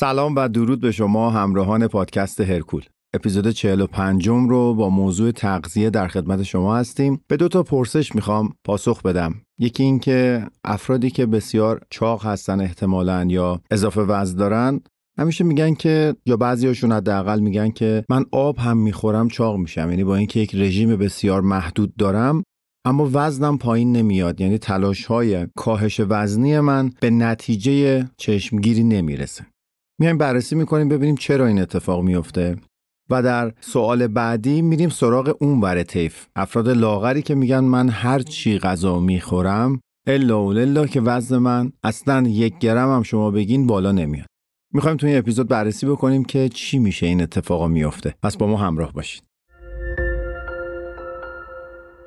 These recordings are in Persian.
سلام و درود به شما همراهان پادکست هرکول. اپیزود 45 رو با موضوع تغذیه در خدمت شما هستیم. به دو تا پرسش می‌خوام پاسخ بدم. یکی اینکه افرادی که بسیار چاق هستن احتمالا یا اضافه وزن دارن همیشه میگن که یا بعضیاشون حداقل میگن که من آب هم می‌خورم چاق میشم. یعنی با اینکه یک رژیم بسیار محدود دارم اما وزنم پایین نمیاد. یعنی تلاش های کاهش وزنی من به نتیجه چشمگیری نمی‌رسه. میایم بررسی می‌کنیم ببینیم چرا این اتفاق میفته و در سوال بعدی میریم سراغ اون ور طیف. افراد لاغری که میگن من هر چی غذا می‌خورم الا الا که وزن من اصلا یک گرم هم شما بگین بالا نمیاد. می‌خوایم تو این اپیزود بررسی بکنیم که چی میشه این اتفاقا میفته پس با ما همراه باشید.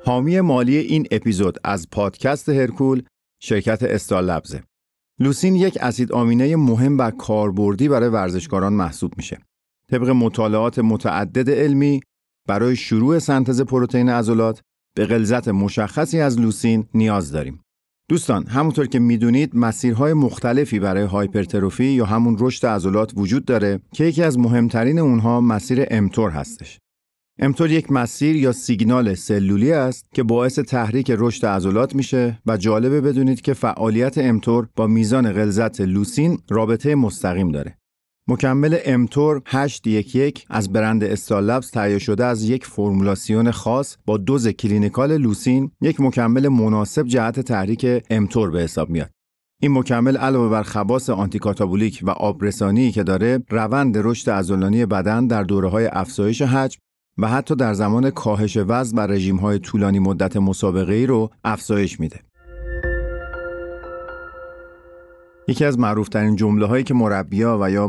حامی مالی این اپیزود از پادکست هرکول شرکت استال لبزه لوسین یک اسید آمینه مهم و کاربردی برای ورزشکاران محسوب میشه. طبق مطالعات متعدد علمی برای شروع سنتز پروتئین عضلات به غلظت مشخصی از لوسین نیاز داریم. دوستان همونطور که می‌دونید مسیرهای مختلفی برای hypertrophy یا همون رشد عضلات وجود داره که یکی از مهمترین اونها مسیر mTOR هستش. mTOR یک مسیر یا سیگنال سلولی است که باعث تحریک رشد عضلات میشه و جالبه بدونید که فعالیت mTOR با میزان غلظت لوسین رابطه مستقیم داره. مکمل mTOR 811 از برند Star Labs تهیه شده از یک فرمولاسیون خاص با دوز clinical لوسین یک مکمل مناسب جهت تحریک mTOR به حساب میاد. این مکمل علاوه بر خواص anti-catabolic و آبرسانی که داره روند رشد عضلانی بدن در دوره های افزایش حجم و حتی در زمان کاهش وزن و رژیم های طولانی مدت مسابقه ای رو افزایش میده. یکی از معروفترین جمله هایی که مربیا و یا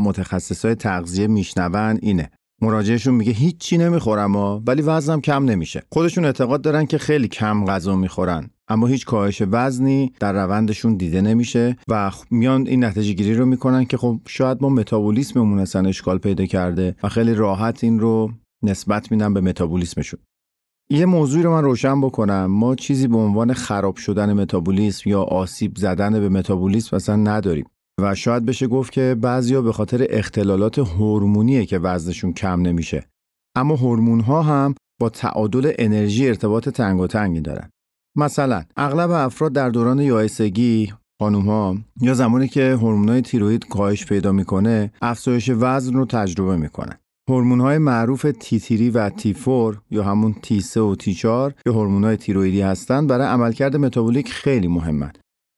های تغذیه میشنون اینه مراجعشون میگه هیچی نمی‌خورم ها ولی وزنم کم نمیشه خودشون اعتقاد دارن که خیلی کم غذا می‌خورن اما هیچ کاهش وزنی در روندشون دیده نمیشه و میان این نتیجه گیری رو می‌کنن که خب شاید ما متابولیسممون اصلا اشکال پیدا کرده و خیلی راحت این رو نسبت میدم به متابولیسمشون. یه موضوعی رو من روشن بکنم. ما چیزی به عنوان خراب شدن متابولیسم یا آسیب زدن به متابولیسم اصلا نداریم. و شاید بشه گفت که بعضیا به خاطر اختلالات هورمونیه که وزنشون کم نمیشه. اما هورمون ها هم با تعادل انرژی ارتباط تنگ و تنگی دارن. مثلا اغلب افراد در دوران یائسگی خانوم ها یا زمانی که هورمونای تیروئید کاهش پیدا می‌کنه افزایش وزن رو تجربه می‌کنن. هورمون های معروف تیتیری و تی4 یا همون تی3 و تی4 که هورمون های تیرویدی هستند برای عملکرد متابولیک خیلی مهمند.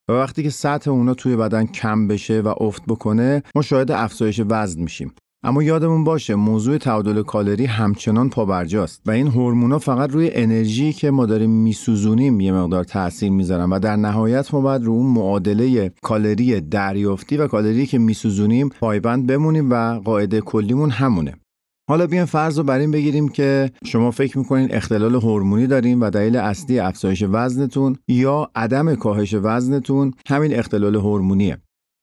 و وقتی که سطح اونا توی بدن کم بشه و افت بکنه ما شاهد افزایش وزن میشیم. اما یادمون باشه موضوع تعادل کالری همچنان پابرجاست و این هورمونا فقط روی انرژی که ما داریم میسوزونیم یه مقدار تاثیر می‌ذارن و در نهایت ما باید رو اون معادله کالری دریافتی و کالری که میسوزونیم پایبند بمونیم و قاعده کلیمون همونه. حالا بیاین فرض رو بر این بگیریم که شما فکر می‌کنین اختلال هورمونی داریم و دلیل اصلی افزایش وزنتون یا عدم کاهش وزنتون همین اختلال هورمونیه.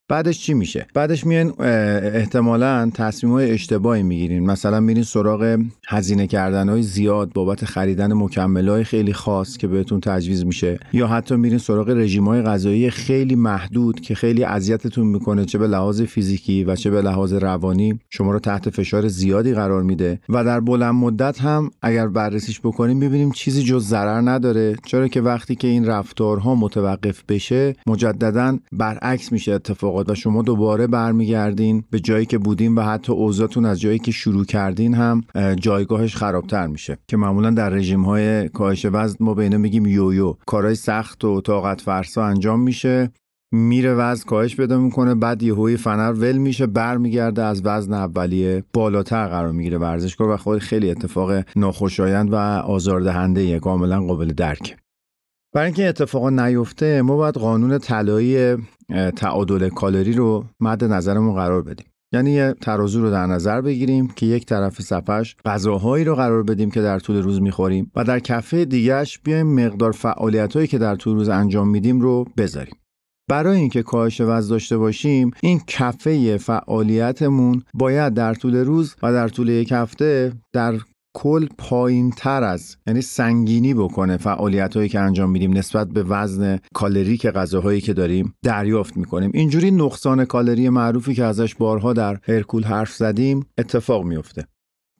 بعدش چی میشه؟ بعدش میان احتمالا تصمیم های اشتباهی می‌گیرین. مثلا میرین سراغ هزینه کردن های زیاد بابت خریدن مکمل های خیلی خاص که بهتون تجویز میشه. یا حتی میرین سراغ رژیم های غذایی خیلی محدود که خیلی اذیتتون می‌کنه چه به لحاظ فیزیکی و چه به لحاظ روانی. شما رو تحت فشار زیادی قرار میده. و در بلند مدت هم اگر بررسیش بکنیم ببینیم چیزی جز ضرر نداره. چرا که وقتی که این رفتارها متوقف بشه مجددا برعکس میشه اتفاق و شما دوباره برمیگردین به جایی که بودین و حتی اوضاعتون از جایی که شروع کردین هم جایگاهش خرابتر میشه. که معمولا در رژیم های کاهش وزن ما به میگیم یویو. کارهای سخت و طاقت فرسا انجام میشه. میره وزن کاهش پیدا می‌کنه بعد یهوی فنر ول میشه برمیگرده از وزن اولیه. بالاتر قرار می‌گیره ورزشکار و خود خیلی اتفاق ناخوشایند و آزاردهنده کاملا قابل درک برای اینکه اتفاقا نیفته ما باید قانون طلایی تعادل کالری رو مد نظرمون قرار بدیم. یعنی یه ترازو رو در نظر بگیریم که یک طرف صفحش غذاهایی رو قرار بدیم که در طول روز می‌خوریم و در کفه دیگهش بیایم مقدار فعالیت هایی که در طول روز انجام میدیم رو بذاریم. برای اینکه کاهش وزن داشته باشیم این کفه فعالیتمون باید در طول روز و در طول یک هفته در کل پایین تر از یعنی سنگینی بکنه فعالیت هایی که انجام میدیم نسبت به وزن کالری غذاهایی که داریم دریافت می‌کنیم. اینجوری نقصان کالری معروفی که ازش بارها در هرکول حرف زدیم اتفاق میفته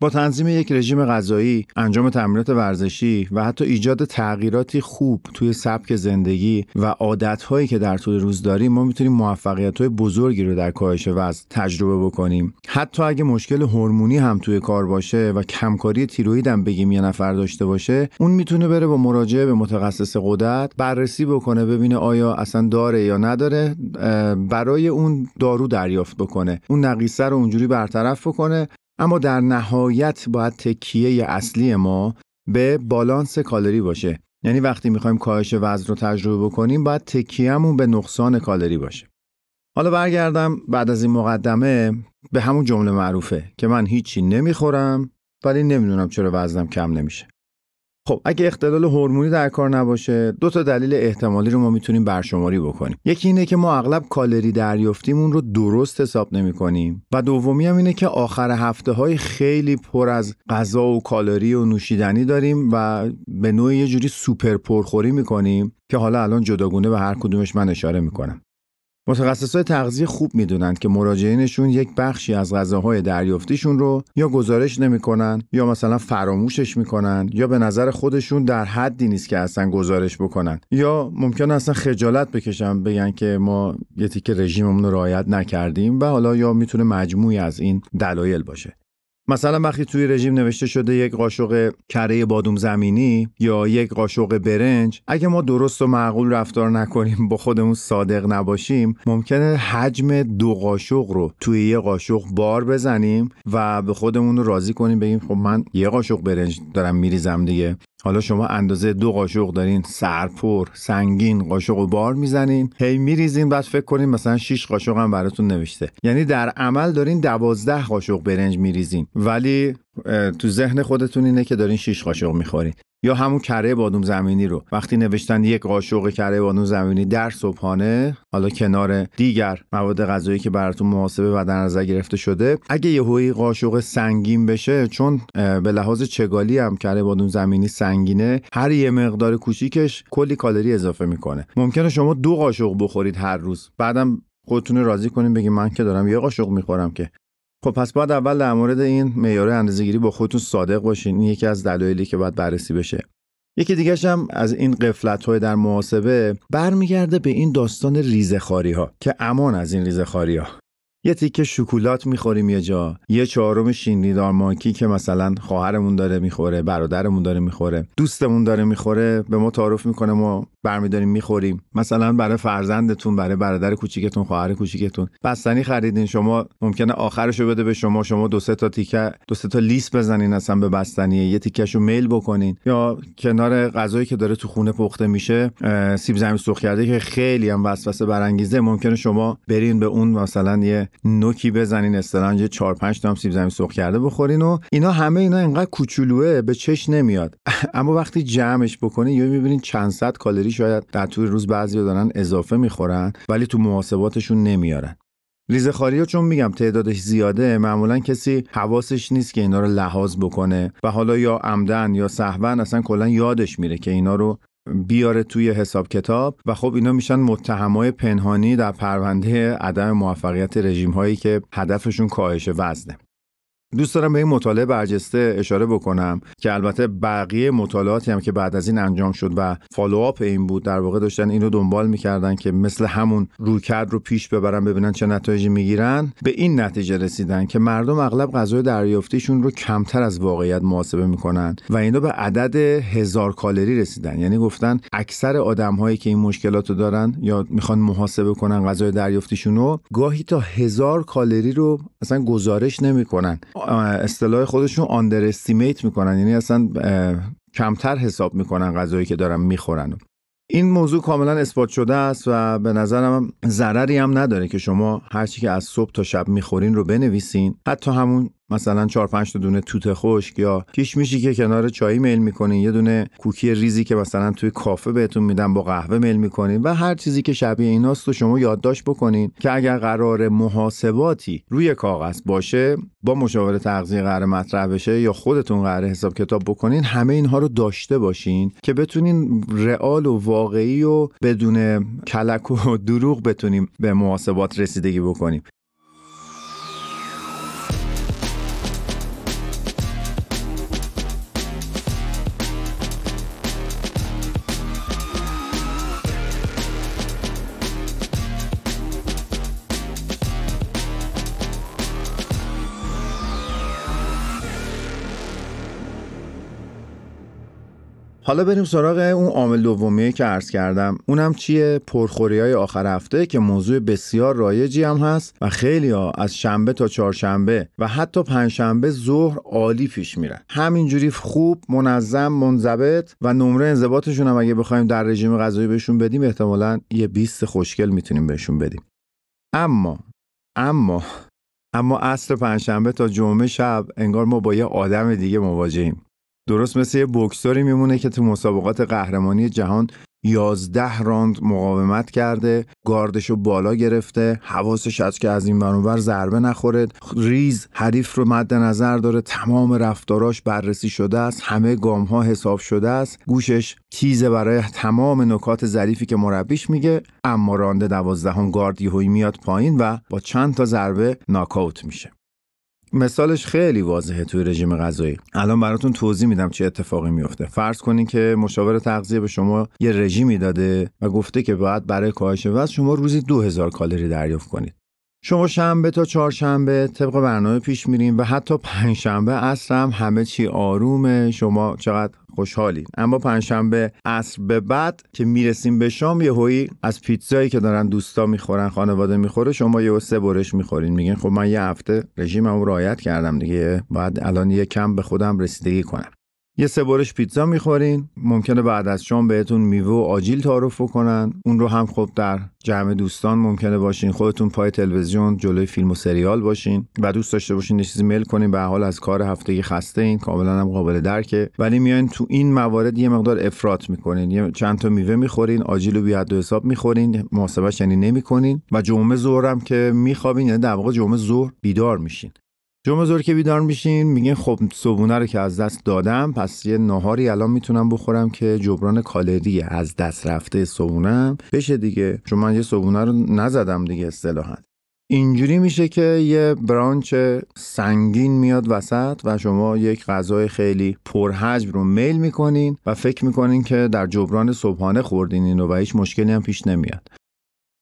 با تنظیم یک رژیم غذایی، انجام تمرینات ورزشی و حتی ایجاد تغییراتی خوب توی سبک زندگی و عادتهایی که در طول روز داریم ما می‌تونیم موفقیت های بزرگی رو در کاهش وزن تجربه بکنیم. حتی اگه مشکل هورمونی هم توی کار باشه و کمکاری تیروید هم بگیم یه نفر داشته باشه، اون می‌تونه بره با مراجعه به متخصص قدرت بررسی بکنه ببینه آیا اصلا داره یا نداره برای اون دارو دریافت بکنه. اون نقیصه رو اونجوری برطرف بکنه اما در نهایت باید تکیه اصلی ما به بالانس کالری باشه. یعنی وقتی می‌خوایم کاهش وزن رو تجربه بکنیم باید تکیهمون به نقصان کالری باشه. حالا برگردم بعد از این مقدمه به همون جمله معروفه که من هیچی نمی‌خورم ولی نمی‌دونم چرا وزنم کم نمیشه. خب اگه اختلال هورمونی در کار نباشه دو تا دلیل احتمالی رو ما می‌تونیم برشماری بکنیم. یکی اینه که ما اغلب کالری دریافتیمون رو درست حساب نمی کنیم و دومی هم اینه که آخر هفته های خیلی پر از غذا و کالری و نوشیدنی داریم و به نوع یه جوری سوپر پرخوری می‌کنیم که حالا الان جداگونه به هر کدومش من اشاره می‌کنم. های تغذیه خوب می‌دونند که مراجعینشون یک بخشی از غذاهای دریافتیشون رو یا گزارش نمی‌کنن یا مثلا فراموشش می‌کنن یا به نظر خودشون در حدی نیست که اصلا گزارش بکنن یا ممکن اصلا خجالت بکشن بگن که ما یه تیکه رژیممون رو رعایت نکردیم و حالا یا می‌تونه مجموعی از این دلایل باشه. مثلا وقتی توی رژیم نوشته شده یک قاشق کره بادوم زمینی یا یک قاشق برنج اگه ما درست و معقول رفتار نکنیم با خودمون صادق نباشیم ممکنه حجم دو قاشق رو توی یه قاشق بار بزنیم و به خودمون راضی کنیم بگیم خب من یه قاشق برنج دارم میریزم دیگه. حالا شما اندازه دو قاشق دارین سرپر سنگین قاشق و بار می‌زنین هی میریزین بعد فکر کنین مثلا 6 قاشق هم براتون نوشته. یعنی در عمل دارین دوازده قاشق برنج میریزین. ولی تو ذهن خودتون اینه که دارین 6 قاشق می‌خورین. یا همون کره بادوم زمینی رو. وقتی نوشتن یک قاشق کره بادوم زمینی در صبحانه حالا کنار دیگر مواد غذایی که براتون محاسبه و در نظر گرفته شده اگه یهویی قاشق سنگین بشه چون به لحاظ چگالی هم کره بادوم زمینی سنگینه هر یه مقدار کوچیکش کلی کالری اضافه می‌کنه. ممکنه شما دو قاشق بخورید هر روز. بعدم خودتون راضی کنیم بگیم من که دارم یه قاشق می‌خورم که. خب پس باید اول در مورد این معیار اندازه‌گیری با خودتون صادق باشین. این یکی از دلایلی که باید بررسی بشه. یکی دیگه هم از این قفلت های در محاسبه برمیگرده به این داستان ریزخاری ها که امان از این ریزخاری ها یه تیکه شکلات می‌خوریم یه جا. یه چهارم شینلی مانکی که مثلا خواهرمون داره می‌خوره برادرمون داره می‌خوره دوستمون داره می‌خوره به ما تعارف می‌کنه ما برمیداریم می‌خوریم. مثلا برای فرزندتون برای برادر کوچیکتون خواهر کوچیکتون. بستنی خریدین شما ممکنه آخرشو بده به شما شما دو سه تا تیکه دو سه تا لیست بزنین اصلا به بستنی یه تیکهشو میل بکنین. یا کنار غذایی که داره تو خونه پخته میشه سیب زمینی سرخ کرده که خیلی هم وسوسه برانگیزه ممکنه شما برین به اون مثلا یه نوکی بزنین استرانج 4 5 تا سیب زمینی سرخ کرده بخورین و اینا همه اینا اینقدر کوچولوه به چش نمیاد. اما وقتی جمعش بکنین یا می‌بینین چند صد کالری شاید در طول روز بعضی دارن اضافه می‌خورن ولی تو محاسباتشون نمیارن. ریزه ها چون میگم تعدادش زیاده معمولا کسی حواسش نیست که اینا رو لحاظ بکنه و حالا یا عمدن یا سهون اصلا کلا یادش میره که اینا رو بیاره توی حساب کتاب و خب اینا میشن متهمای پنهانی در پرونده عدم موفقیت رژیم هایی که هدفشون کاهش وزنه. دوست دارم به این مطالعه برجسته اشاره بکنم که البته بقیه مطالعاتی هم که بعد از این انجام شد و فالوآپ این بود در واقع داشتن اینو دنبال می‌کردن که مثل همون رویکرد رو پیش ببرن ببینن چه نتایجی می‌گیرن. به این نتیجه رسیدن که مردم اغلب غذای دریافتیشون رو کمتر از واقعیت محاسبه می‌کنن و اینا به عدد هزار کالری رسیدن. یعنی گفتن اکثر آدم هایی که این مشکلات رو دارن یا می‌خوان محاسبه کنن غذای دریافتیشون رو گاهی تا هزار کالری رو اصلا گزارش نمی‌کنن. اصطلاح خودشون underestimate می‌کنن. یعنی اصلا کمتر حساب می‌کنن غذایی که دارن می‌خورن. این موضوع کاملا اثبات شده است و به نظرم ضرری هم نداره که شما هرچی که از صبح تا شب می‌خورین رو بنویسین. حتی همون مثلا 4 5 تا دونه توت خشک یا کشمشی که کنار چای میل می‌کنین یه دونه کوکی ریزی که مثلا توی کافه بهتون میدن با قهوه میل می‌کنین و هر چیزی که شبیه ایناست رو شما یادداشت بکنین که اگر قرار محاسباتی روی کاغذ باشه با مشاور تغذیه قرار مطرح بشه یا خودتون قرار حساب کتاب بکنین همه اینها رو داشته باشین که بتونین رئال و واقعی و بدون کلک و دروغ بتونیم به محاسبات رسیدگی بکنیم. حالا بریم سراغ اون عامل دومیه که عرض کردم. اونم چیه؟ پرخوری های آخر هفته که موضوع بسیار رایجی هم هست و خیلی ها از شنبه تا چهارشنبه و حتی پنجشنبه ظهر عالی پیش میرن. همینجوری خوب منظم منضبط و نمره انضباطشون هم اگه بخوایم در رژیم غذایی بهشون بدیم احتمالا یه بیست خوشگل می‌تونیم بهشون بدیم. اما اما اما عصر پنجشنبه تا جمعه شب انگار ما با یه آدم دیگه مواجهیم. درست مثل یه بکسوری میمونه که تو مسابقات قهرمانی جهان یازده راند مقاومت کرده گاردشو بالا گرفته حواسش از که از این برانور ضربه نخوره. ریز حریف رو مد نظر داره تمام رفتاراش بررسی شده است همه گام ها حساب شده است. گوشش تیزه برای تمام نکات ظریفی که مربیش میگه اما رانده دوازدهم گارد یهویی میاد پایین و با چند تا ضربه ناکاوت میشه. مثالش خیلی واضحه توی رژیم غذایی. الان براتون توضیح میدم چه اتفاقی میفته. فرض کنین که مشاور تغذیه به شما یه رژیمی داده و گفته که باید برای کاهش وزن شما روزی 2000 کالری دریافت کنید. شما شنبه تا چهارشنبه طبق برنامه پیش میریم و حتی پنجشنبه عصر هم همه چی آرومه. شما چقدر خوشحالین اما پنجشنبه عصر به بعد که می‌رسیم به شام یه هایی از پیتزایی که دارن دوستا می‌خورن خانواده می‌خوره شما یه سه برش می‌خورین. میگین خب من یه هفته رژیممو رعایت کردم دیگه. بعد الان یه کم به خودم رسیدگی کنم. یه سه برش پیتزا می‌خورین. ممکنه بعد از شام بهتون میوه و آجیل تعارف کنن اون رو هم خب در جمع دوستان ممکنه باشین. خودتون پای تلویزیون جلوی فیلم و سریال باشین و دوست داشته باشین چیزی میل کنین. به حال از کار هفتگی خسته این کاملا هم قابل درکه. ولی میایین تو این موارد یه مقدار افراط می‌کنین. یه چند تا میوه می‌خورین آجیل و بی و حساب می‌خورین محاسبش یعنی نمی‌کنین. و جمعه ظهرم که میخوابین یعنی در واقع جمعه ظهر بیدار میشین. جمعه زور که بیدار میشین میگین خب صبونه رو که از دست دادم پس یه ناهاری الان می‌تونم بخورم که جبران کالری از دست رفته صبونم بشه دیگه چون من یه صبونه رو نزدم دیگه اصطلاحا. اینجوری میشه که یه برانچ سنگین میاد وسط و شما یک غذای خیلی پرحجم رو میل می‌کنین و فکر می‌کنین که در جبران صبحانه خوردین اینو و هیچ مشکلی هم پیش نمیاد.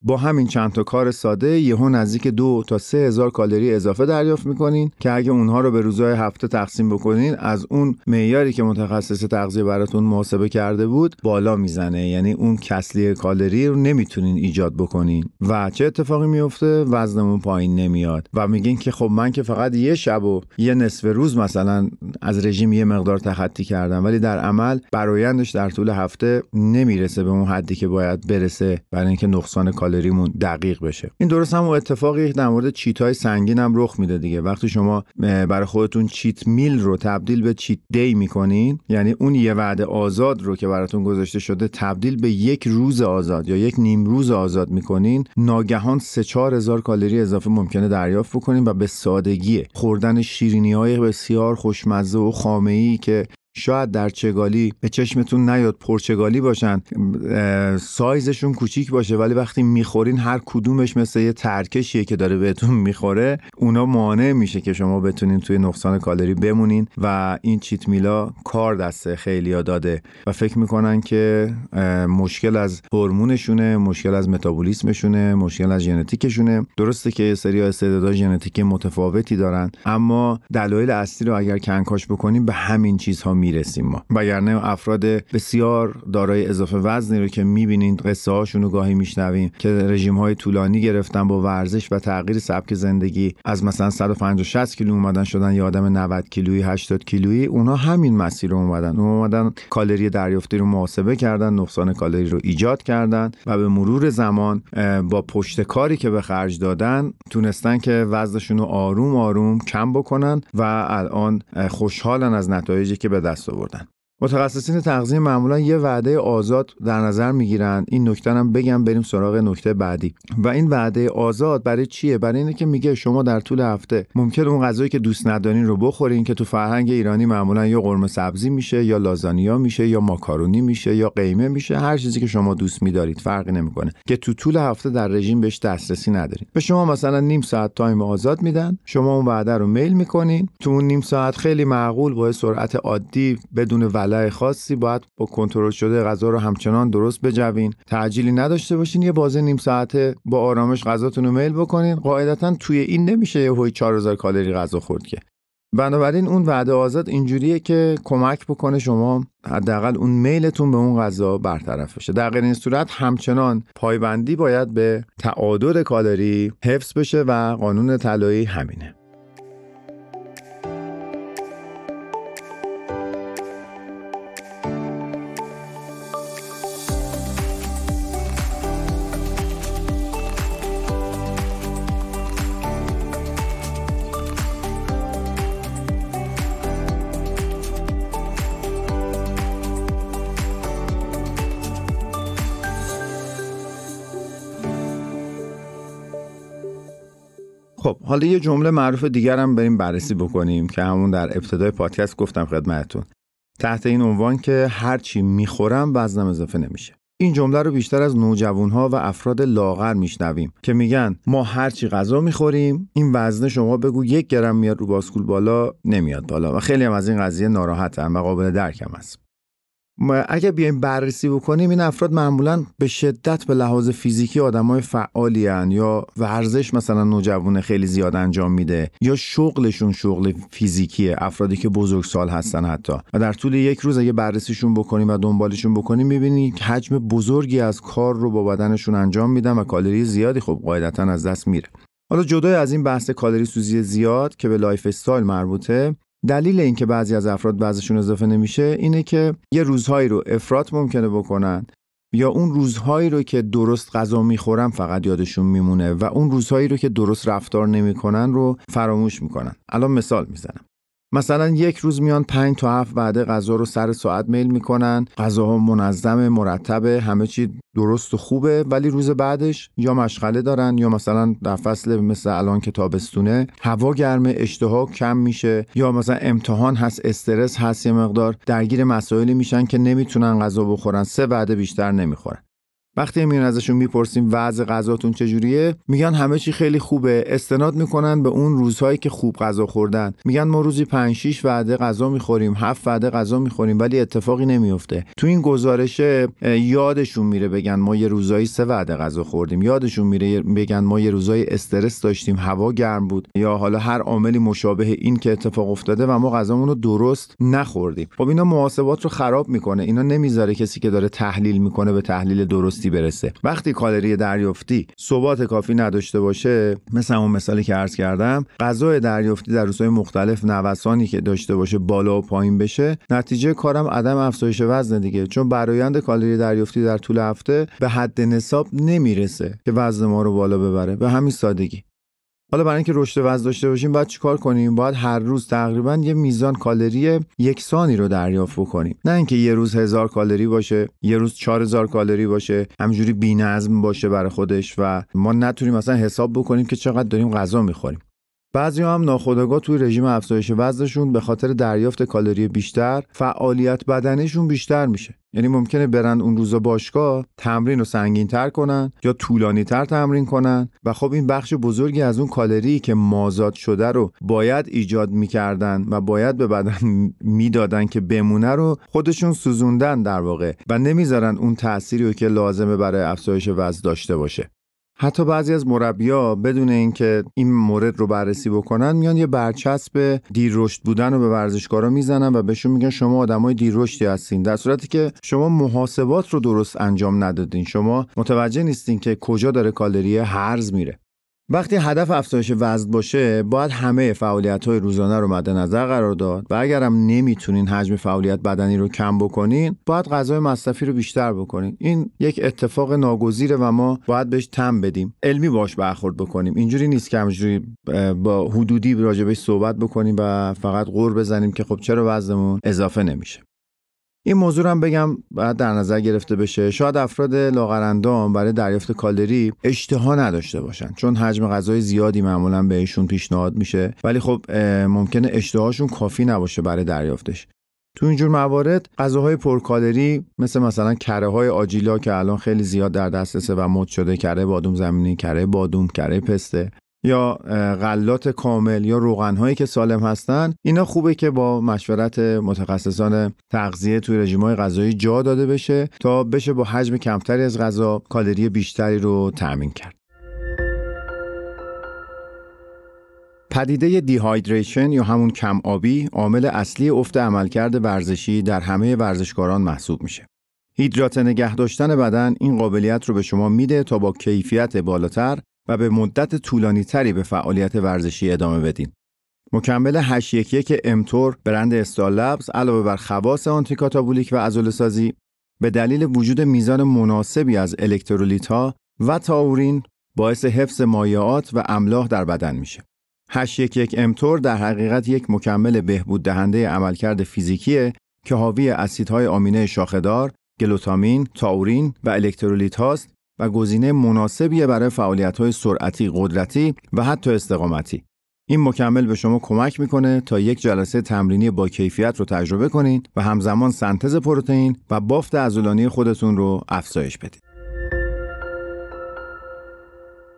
با همین چند تا کار ساده یهو نزدیک دو تا سه هزار کالری اضافه دریافت می‌کنین که اگه اونها رو به روزهای هفته تقسیم بکنین از اون معیاری که متخصص تغذیه براتون محاسبه کرده بود بالا می‌زنه. یعنی اون کسری کالری رو نمی‌تونین ایجاد بکنین. و چه اتفاقی میفته وزنمون پایین نمیاد. و میگین که خب من که فقط یه شب و یه نصف روز مثلا از رژیم یه مقدار تخطی کردم ولی در عمل برایندش در طول هفته نمی‌رسه به اون حدی که باید برسه برای اینکه نقصان کالری کالریمون دقیق بشه. این درست هم اتفاقی در مورد cheat های سنگین هم رخ میده دیگه. وقتی شما برای خودتون cheat meal رو تبدیل به cheat day می‌کنین یعنی اون یه وعده آزاد رو که براتون گذاشته شده تبدیل به یک روز آزاد یا یک نیم روز آزاد می‌کنین ناگهان سه چهار هزار کالری اضافه ممکنه دریافت بکنین و به سادگی خوردن شیرینی های بسیار خوشمزه و خامه ای که شاید در چگالی به چشمتون نیاد پرچگالی باشن سایزشون کوچیک باشه ولی وقتی می‌خورین هر کدومش مثل یه ترکشیه که داره بهتون می‌خوره اونا مانع میشه که شما بتونین توی نقصان کالری بمونین و این چیت میلا کار دسته خیلی داده. و فکر می‌کنن که مشکل از هورمونشونه مشکل از متابولیسمشونه مشکل از ژنتیکشونه. درسته که یه سری استعدادهای ژنتیک متفاوتی دارن اما دلایل اصلی رو اگر کنکاش بکنیم به همین چیزها می‌رسیم ما. وگرنه افراد بسیار دارای اضافه وزنی رو که می‌بینین قصه هاشون رو گاهی میشنویم که رژیم های طولانی گرفتن با ورزش و تغییر سبک زندگی از مثلا 150 60 کیلو اومدن شدن یه آدم 90 کیلویی 80 کیلویی اونا همین مسیر رو اومدن. اومدن کالری دریافتی رو محاسبه کردن نقصان کالری رو ایجاد کردن و به مرور زمان با پشت کاری که به خرج دادن تونستن که وزنشون رو آروم آروم کم بکنن و الان خوشحالن از نتایجی که به دست آوردن. متخصصین تغذیه معمولا یه وعده آزاد در نظر می‌گیرن این نکته هم بگم بریم سراغ نکته بعدی. و این وعده آزاد برای چیه؟ برای اینه که میگه شما در طول هفته ممکن اون غذایی که دوست ندارین رو بخورین که تو فرهنگ ایرانی معمولا یا قرمه سبزی میشه یا لازانیا میشه یا ماکارونی میشه یا قیمه میشه. هر چیزی که شما دوست میدارید فرقی نمی‌کنه. که تو طول هفته در رژیم بهش دسترسی ندارین. به شما مثلا نیم ساعت time آزاد میدن. شما اون وعده رو میل می‌کنین. تو اون نیم ساعت خیلی معقول با سرعت عادی بدون ولع خاصی باید با کنترل شده غذا رو همچنان درست بجوین. تعجیلی نداشته باشین یه بازه نیم ساعته با آرامش غذاتون رو میل بکنین. قاعدتا توی این نمیشه یه هوی 4000 کالری غذا خورد که. بنابراین اون وعده آزاد اینجوریه که کمک بکنه شما حداقل اون میلتون به اون غذا برطرف بشه. در غیر این صورت همچنان پایبندی باید به تعادل کالری حفظ بشه و قانون طلایی همینه. خب حالا یه جمله معروف دیگر هم بریم بررسی بکنیم که همون در ابتدای پادکست گفتم خدمتتون. تحت این عنوان که هرچی می‌خورم وزنم اضافه نمیشه. این جمله رو بیشتر از نوجوانها و افراد لاغر میشنویم که میگن ما هرچی غذا می‌خوریم این وزن شما بگو یک گرم میاد رو باسکول بالا نمیاد بالا. و خیلی هم از این قضیه ناراحتن و قابل درکم است اگه بیایم بررسی بکنیم این افراد معمولا به شدت به لحاظ فیزیکی آدمای فعالی هن یا ورزش مثلا نوجوان خیلی زیاد انجام میده یا شغلشون شغل فیزیکیه افرادی که بزرگسال هستن حتی. و در طول یک روز اگه بررسیشون بکنیم و دنبالشون بکنیم می‌بینی حجم بزرگی از کار رو با بدنشون انجام میدن و کالری زیادی خب قاعدتا از دست میره. حالا جدای از این بحث کالری سوزی زیاد که به lifestyle مربوطه دلیل اینکه بعضی از افراد وزنشون اضافه نمیشه اینه که یه روزهایی رو افراط ممکنه بکنن یا اون روزهایی رو که درست غذا می‌خورن فقط یادشون میمونه و اون روزهایی رو که درست رفتار نمی‌کنن رو فراموش می‌کنن. الان مثال می‌زنم. مثلا یک روز میان 5 تا 7 وعده غذا رو سر ساعت میل می‌کنن. غذاها منظم مرتبه همه چی درست و خوبه ولی روز بعدش یا مشغله دارن یا مثلا در فصل مثل الان که تابستونه هوا گرمه اشتها کم میشه یا مثلا امتحان هست استرس هست یه مقدار درگیر مسائلی میشن که نمی‌تونن غذا بخورن سه وعده بیشتر نمی‌خورن. وقتی میان ازشون می‌پرسیم وضع غذاتون چجوریه میگن همه چی خیلی خوبه. استناد می‌کنن به اون روزهایی که خوب غذا خوردن. میگن ما روزی 5 6 وعده غذا می‌خوریم 7 وعده غذا می‌خوریم ولی اتفاقی نمیفته تو این گزارشه یادشون میره بگن ما یه روزایی سه وعده غذا خوردیم. یادشون میره بگن ما یه روزایی استرس داشتیم هوا گرم بود یا حالا هر عاملی مشابه این که اتفاق افتاده و ما غذامون رو درست نخوردیم. خب اینا محاسبات رو خراب می‌کنه. اینا نمی‌ذاره کسی که داره تحلیل می‌کنه به تحلیل درست برسه. وقتی کالری دریافتی ثبات کافی نداشته باشه مثل اون مثالی که عرض کردم غذای دریافتی در روزهای مختلف نوسانی که داشته باشه بالا و پایین بشه. نتیجه کارم عدم افزایش وزن دیگه چون برایند کالری دریافتی در طول هفته به حد نصاب نمی‌رسه که وزن ما رو بالا ببره. به همین سادگی. حالا برای اینکه رشد وزن داشته باشیم باید چیکار کنیم؟ باید هر روز تقریبا یه میزان کالری یکسانی رو دریافت بکنیم. نه اینکه یه روز هزار کالری باشه یه روز چهار هزار کالری باشه همجوری بی‌نظم باشه برای خودش و ما نتونیم مثلا حساب بکنیم که چقدر داریم غذا می‌خوریم. بعضی هم ناخودآگاه توی رژیم افزایش وزنشون به خاطر دریافت کالری بیشتر فعالیت بدنشون بیشتر میشه. یعنی ممکنه برن اون روزا باشگاه تمرین رو سنگین تر کنن یا طولانی تر تمرین کنن و خب این بخش بزرگی از اون کالری که مازاد شده رو باید ایجاد می‌کردن و باید به بدن می‌دادن که بمونه رو خودشون سوزوندن در واقع و نمی‌ذارن اون تأثیری رو که لازمه برای افزایش وزن داشته باشه. حتی بعضی از مربیا بدون اینکه این مورد رو بررسی بکنن میان یه برچسب دیر رشد بودن رو به ورزشکارا می‌زنن و بهشون میگن شما آدمای دیر رشدی هستین. در صورتی که شما محاسبات رو درست انجام ندادین. شما متوجه نیستین که کجا داره کالری هرز میره. وقتی هدف افزایش وزن باشه باید همه فعالیت های روزانه رو مد نظر قرار داد و اگرم نمی‌تونین حجم فعالیت بدنی رو کم بکنین باید غذای مصرفی رو بیشتر بکنین. این یک اتفاق ناگزیره و ما باید بهش تم بدیم. علمی باش برخورد بکنیم. اینجوری نیست که همجوری با حدودی راجبش صحبت بکنیم و فقط غور بزنیم که خب چرا وزنمون اضافه نمیشه. این موضوع هم بگم باید در نظر گرفته بشه. شاید افراد لاغرندام برای دریافت کالری اشتها نداشته باشن چون حجم غذای زیادی معمولا بهشون پیشنهاد میشه. ولی خب ممکنه اشتهاشون کافی نباشه برای دریافتش. تو اینجور موارد غذاهای پرکالری مثل مثلا کره های آجیلا که الان خیلی زیاد در دسترسه و مد شده کره بادوم زمینی کره بادوم کره پسته یا غلات کامل یا روغن هایی که سالم هستن اینا خوبه که با مشورت متخصصان تغذیه توی رژیم های غذایی جا داده بشه تا بشه با حجم کمتری از غذا کالری بیشتری رو تأمین کرد پدیده دیهایدریشن یا همون کم آبی عامل اصلی افت عملکرد ورزشی در همه ورزشکاران محسوب میشه. هیدرات نگه داشتن بدن این قابلیت رو به شما میده تا با کیفیت بالاتر و به مدت طولانی تری به فعالیت ورزشی ادامه بدین. مکمل 811 امتور برند استالبز علاوه بر خواص آنتیکاتابولیک و عضله سازی به دلیل وجود میزان مناسبی از الکترولیت ها و تاورین باعث حفظ مایعات و املاح در بدن میشه. 811 امتور در حقیقت یک مکمل بهبود دهنده عملکرد فیزیکیه که حاوی اسیدهای آمینه شاخهدار، گلوتامین، تاورین و الکترولیت هاست و گزینه مناسبیه برای فعالیت‌های سرعتی، قدرتی و حتی استقامتی. این مکمل به شما کمک می‌کنه تا یک جلسه تمرینی با کیفیت رو تجربه کنید و همزمان سنتز پروتئین و بافت عضلانی خودتون رو افزایش بدید.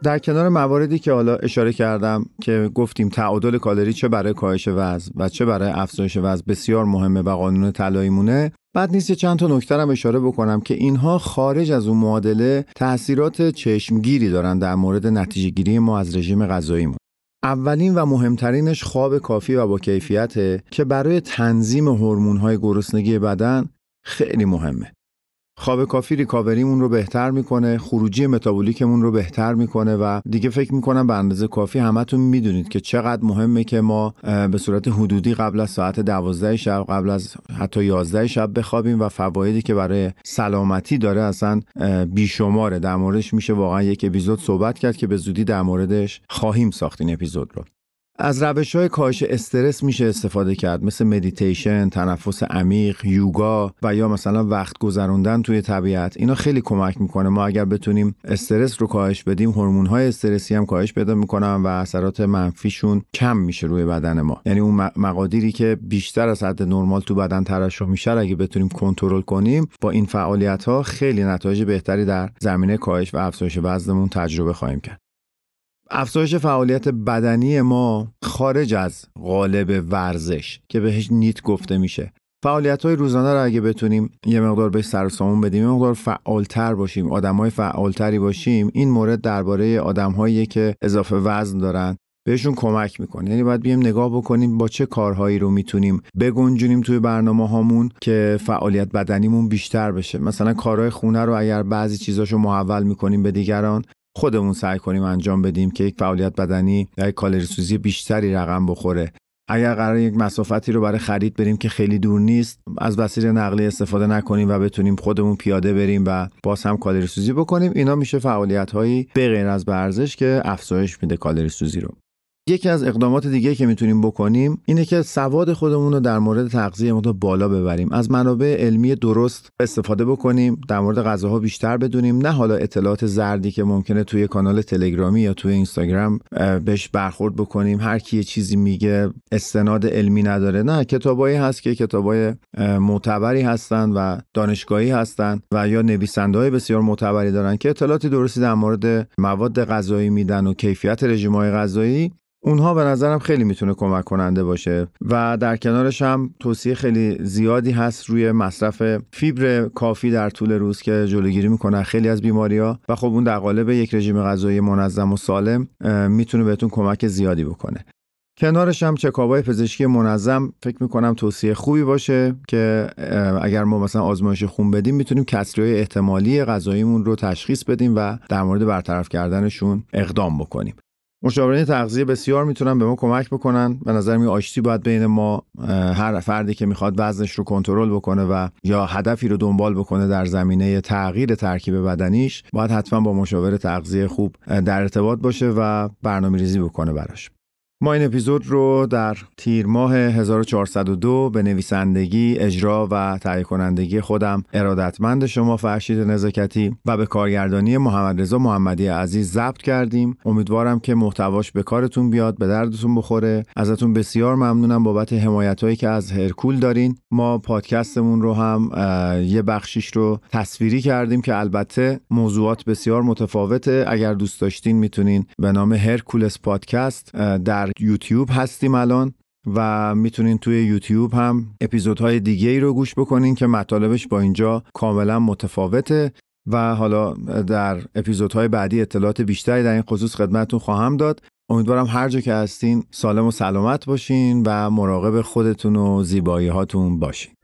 در کنار مواردی که حالا اشاره کردم که گفتیم تعادل کالری چه برای کاهش وزن و چه برای افزایش وزن بسیار مهمه و قانون طلایی مونه بعد نیست چند تا نکته هم اشاره بکنم که اینها خارج از اون معادله تاثیرات چشمگیری دارن در مورد نتیجه گیری ما از رژیم غذاییمون اولین و مهمترینش خواب کافی و با کیفیته که برای تنظیم هورمون‌های گرسنگی بدن خیلی مهمه. خواب کافی recovery مون رو بهتر می‌کنه خروجی متابولیکمون رو بهتر می‌کنه و دیگه فکر می‌کنم به اندازه کافی همتون می‌دونید که چقدر مهمه که ما به صورت حدودی قبل از ساعت 12 شب قبل از حتی 11 شب بخوابیم و فوایدی که برای سلامتی داره اصلا بیشماره. در موردش میشه واقعا یک اپیزود صحبت کرد که به زودی در موردش خواهیم ساخت این اپیزود رو. از روش های کاهش استرس میشه استفاده کرد مثل مدیتیشن، تنفس عمیق، یوگا و یا مثلا وقت گذروندن توی طبیعت. اینا خیلی کمک می‌کنه. ما اگر بتونیم استرس رو کاهش بدیم هورمون های استرسی هم کاهش پیدا می‌کنن و اثرات منفیشون کم میشه روی بدن ما. یعنی اون مقادیری که بیشتر از حد نرمال تو بدن ترشح میشه اگه بتونیم کنترل کنیم با این فعالیت ها خیلی نتایج بهتری در زمینه کاهش و افزایش وزنمون تجربه خواهیم کرد. افزایش فعالیت بدنی ما خارج از قالب ورزش که بهش نیت گفته میشه. فعالیت های روزانه رو اگه بتونیم یه مقدار به سر سامون بدیم یه مقدار فعالتر باشیم آدم های فعالتری باشیم این مورد درباره آدم که اضافه وزن دارن بهشون کمک می‌کنه. یعنی باید بیم نگاه بکنیم با چه کارهایی رو می‌تونیم بگنجونیم توی برنامه هامون که فعالیت بدنیمون بیشتر بشه. مثلا کارهای خونه رو اگر بعضی چیزاشو محول می‌کنیم به دیگران خودمون سعی کنیم انجام بدیم که یک فعالیت بدنی یا یک کالری سوزی بیشتری رقم بخوره. اگر قرار یک مسافتی رو برای خرید بریم که خیلی دور نیست از وسیله نقلیه استفاده نکنیم و بتونیم خودمون پیاده بریم و باز هم کالری سوزی بکنیم اینا میشه فعالیت هایی به غیر از ورزش که افزایش میده کالری سوزی رو. یکی از اقدامات دیگه که می‌تونیم بکنیم اینه که سواد خودمون رو در مورد تغذیه مقدار بالا ببریم. از منابع علمی درست استفاده بکنیم در مورد غذاها بیشتر بدونیم. نه حالا اطلاعات زردی که ممکنه توی کانال تلگرامی یا توی اینستاگرام بهش برخورد بکنیم. هر کی چیزی میگه استناد علمی نداره. نه کتابایی هست که کتابای معتبری هستن و دانشگاهی هستن و یا نویسنده های بسیار معتبری دارن که اطلاعاتی درستی در مورد مواد غذایی میدن و کیفیت رژیم غذایی. اونها به نظرم خیلی می‌تونه کمک کننده باشه و در کنارش هم توصیه خیلی زیادی هست روی مصرف فیبر کافی در طول روز که جلوگیری می‌کنه خیلی از بیماری ها و خب اون در قالب یک رژیم غذایی منظم و سالم می‌تونه بهتون کمک زیادی بکنه. کنارش هم چکابای پزشکی منظم فکر می‌کنم توصیه خوبی باشه که اگر ما مثلا آزمایش خون بدیم می‌تونیم کسری احتمالی غذاییمون رو تشخیص بدیم و در مورد برطرف کردنشون اقدام بکنیم. مشاورین تغذیه بسیار می‌تونن به ما کمک بکنن. به نظر می آشتی باید بین ما هر فردی که می‌خواد وزنش رو کنترل بکنه و یا هدفی رو دنبال بکنه در زمینه تغییر ترکیب بدنیش باید حتما با مشاور تغذیه خوب در ارتباط باشه و برنامه ریزی بکنه براش. ما این اپیزود رو در تیر ماه 1402 به نویسندگی، اجرا و تهیه کنندگی خودم ارادتمند شما فرشید نزاکتی و به کارگردانی محمد رضا محمدی عزیز ضبط کردیم. امیدوارم که محتواش به کارتون بیاد، به دردتون بخوره. ازتون بسیار ممنونم بابت حمایت که از هرکول دارین. ما پادکستمون رو هم یه بخشیش رو تصویری کردیم که البته موضوعات بسیار متفاوته. اگر دوست داشتین می‌تونین به نام هرکولس پادکست در یوتیوب هستیم الان و می‌تونین توی یوتیوب هم اپیزودهای دیگه ای رو گوش بکنین که مطالبش با اینجا کاملا متفاوته و حالا در اپیزودهای بعدی اطلاعات بیشتری در این خصوص خدمتتون خواهم داد. امیدوارم هر جا که هستین سالم و سلامت باشین و مراقب خودتون و زیبایی هاتون باشین.